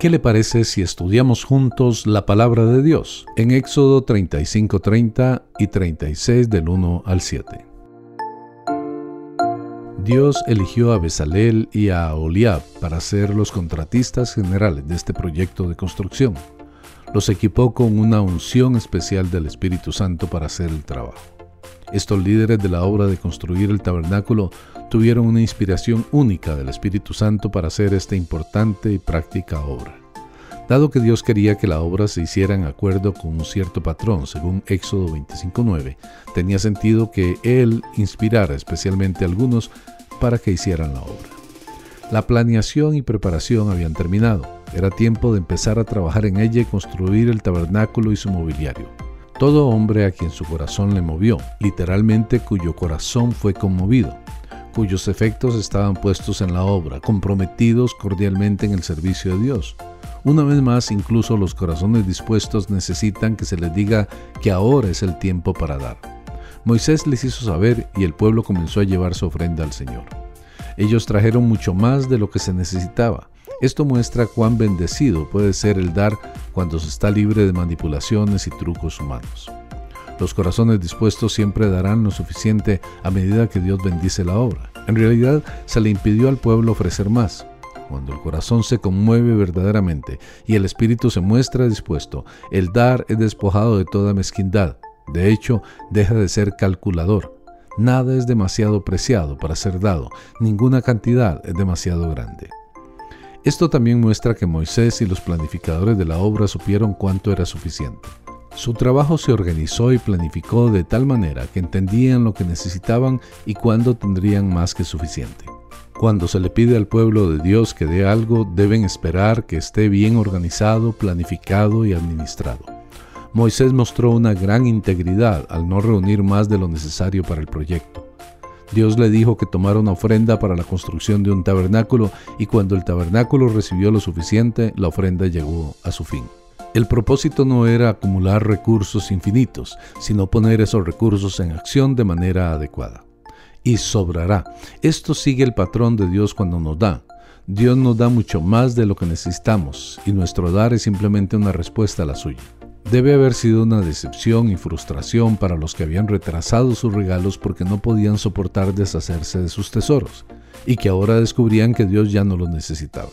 ¿Qué le parece si estudiamos juntos la palabra de Dios en Éxodo 35:30 y 36 del 1 al 7? Dios eligió a Bezalel y a Oliab para ser los contratistas generales de este proyecto de construcción. Los equipó con una unción especial del Espíritu Santo para hacer el trabajo. Estos líderes de la obra de construir el tabernáculo tuvieron una inspiración única del Espíritu Santo para hacer esta importante y práctica obra. Dado que Dios quería que la obra se hiciera en acuerdo con un cierto patrón, según Éxodo 25.9, tenía sentido que Él inspirara especialmente a algunos para que hicieran la obra. La planeación y preparación habían terminado. Era tiempo de empezar a trabajar en ella y construir el tabernáculo y su mobiliario. Todo hombre a quien su corazón le movió, literalmente cuyo corazón fue conmovido, cuyos efectos estaban puestos en la obra, comprometidos cordialmente en el servicio de Dios. Una vez más, incluso los corazones dispuestos necesitan que se les diga que ahora es el tiempo para dar. Moisés les hizo saber y el pueblo comenzó a llevar su ofrenda al Señor. Ellos trajeron mucho más de lo que se necesitaba. Esto muestra cuán bendecido puede ser el dar cuando se está libre de manipulaciones y trucos humanos. Los corazones dispuestos siempre darán lo suficiente a medida que Dios bendice la obra. En realidad se le impidió al pueblo ofrecer más. Cuando el corazón se conmueve verdaderamente y el espíritu se muestra dispuesto, el dar es despojado de toda mezquindad. De hecho, deja de ser calculador. Nada es demasiado preciado para ser dado, ninguna cantidad es demasiado grande. Esto también muestra que Moisés y los planificadores de la obra supieron cuánto era suficiente. Su trabajo se organizó y planificó de tal manera que entendían lo que necesitaban y cuándo tendrían más que suficiente. Cuando se le pide al pueblo de Dios que dé algo, deben esperar que esté bien organizado, planificado y administrado. Moisés mostró una gran integridad al no reunir más de lo necesario para el proyecto. Dios le dijo que tomara una ofrenda para la construcción de un tabernáculo y cuando el tabernáculo recibió lo suficiente, la ofrenda llegó a su fin. El propósito no era acumular recursos infinitos, sino poner esos recursos en acción de manera adecuada. Y sobrará. Esto sigue el patrón de Dios cuando nos da. Dios nos da mucho más de lo que necesitamos y nuestro dar es simplemente una respuesta a la suya. Debe haber sido una decepción y frustración para los que habían retrasado sus regalos porque no podían soportar deshacerse de sus tesoros y que ahora descubrían que Dios ya no los necesitaba.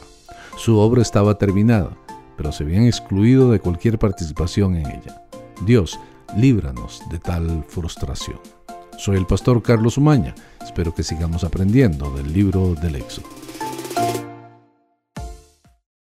Su obra estaba terminada pero se habían excluido de cualquier participación en ella. Dios, líbranos de tal frustración. Soy el pastor Carlos Umaña. Espero que sigamos aprendiendo del libro del Éxodo.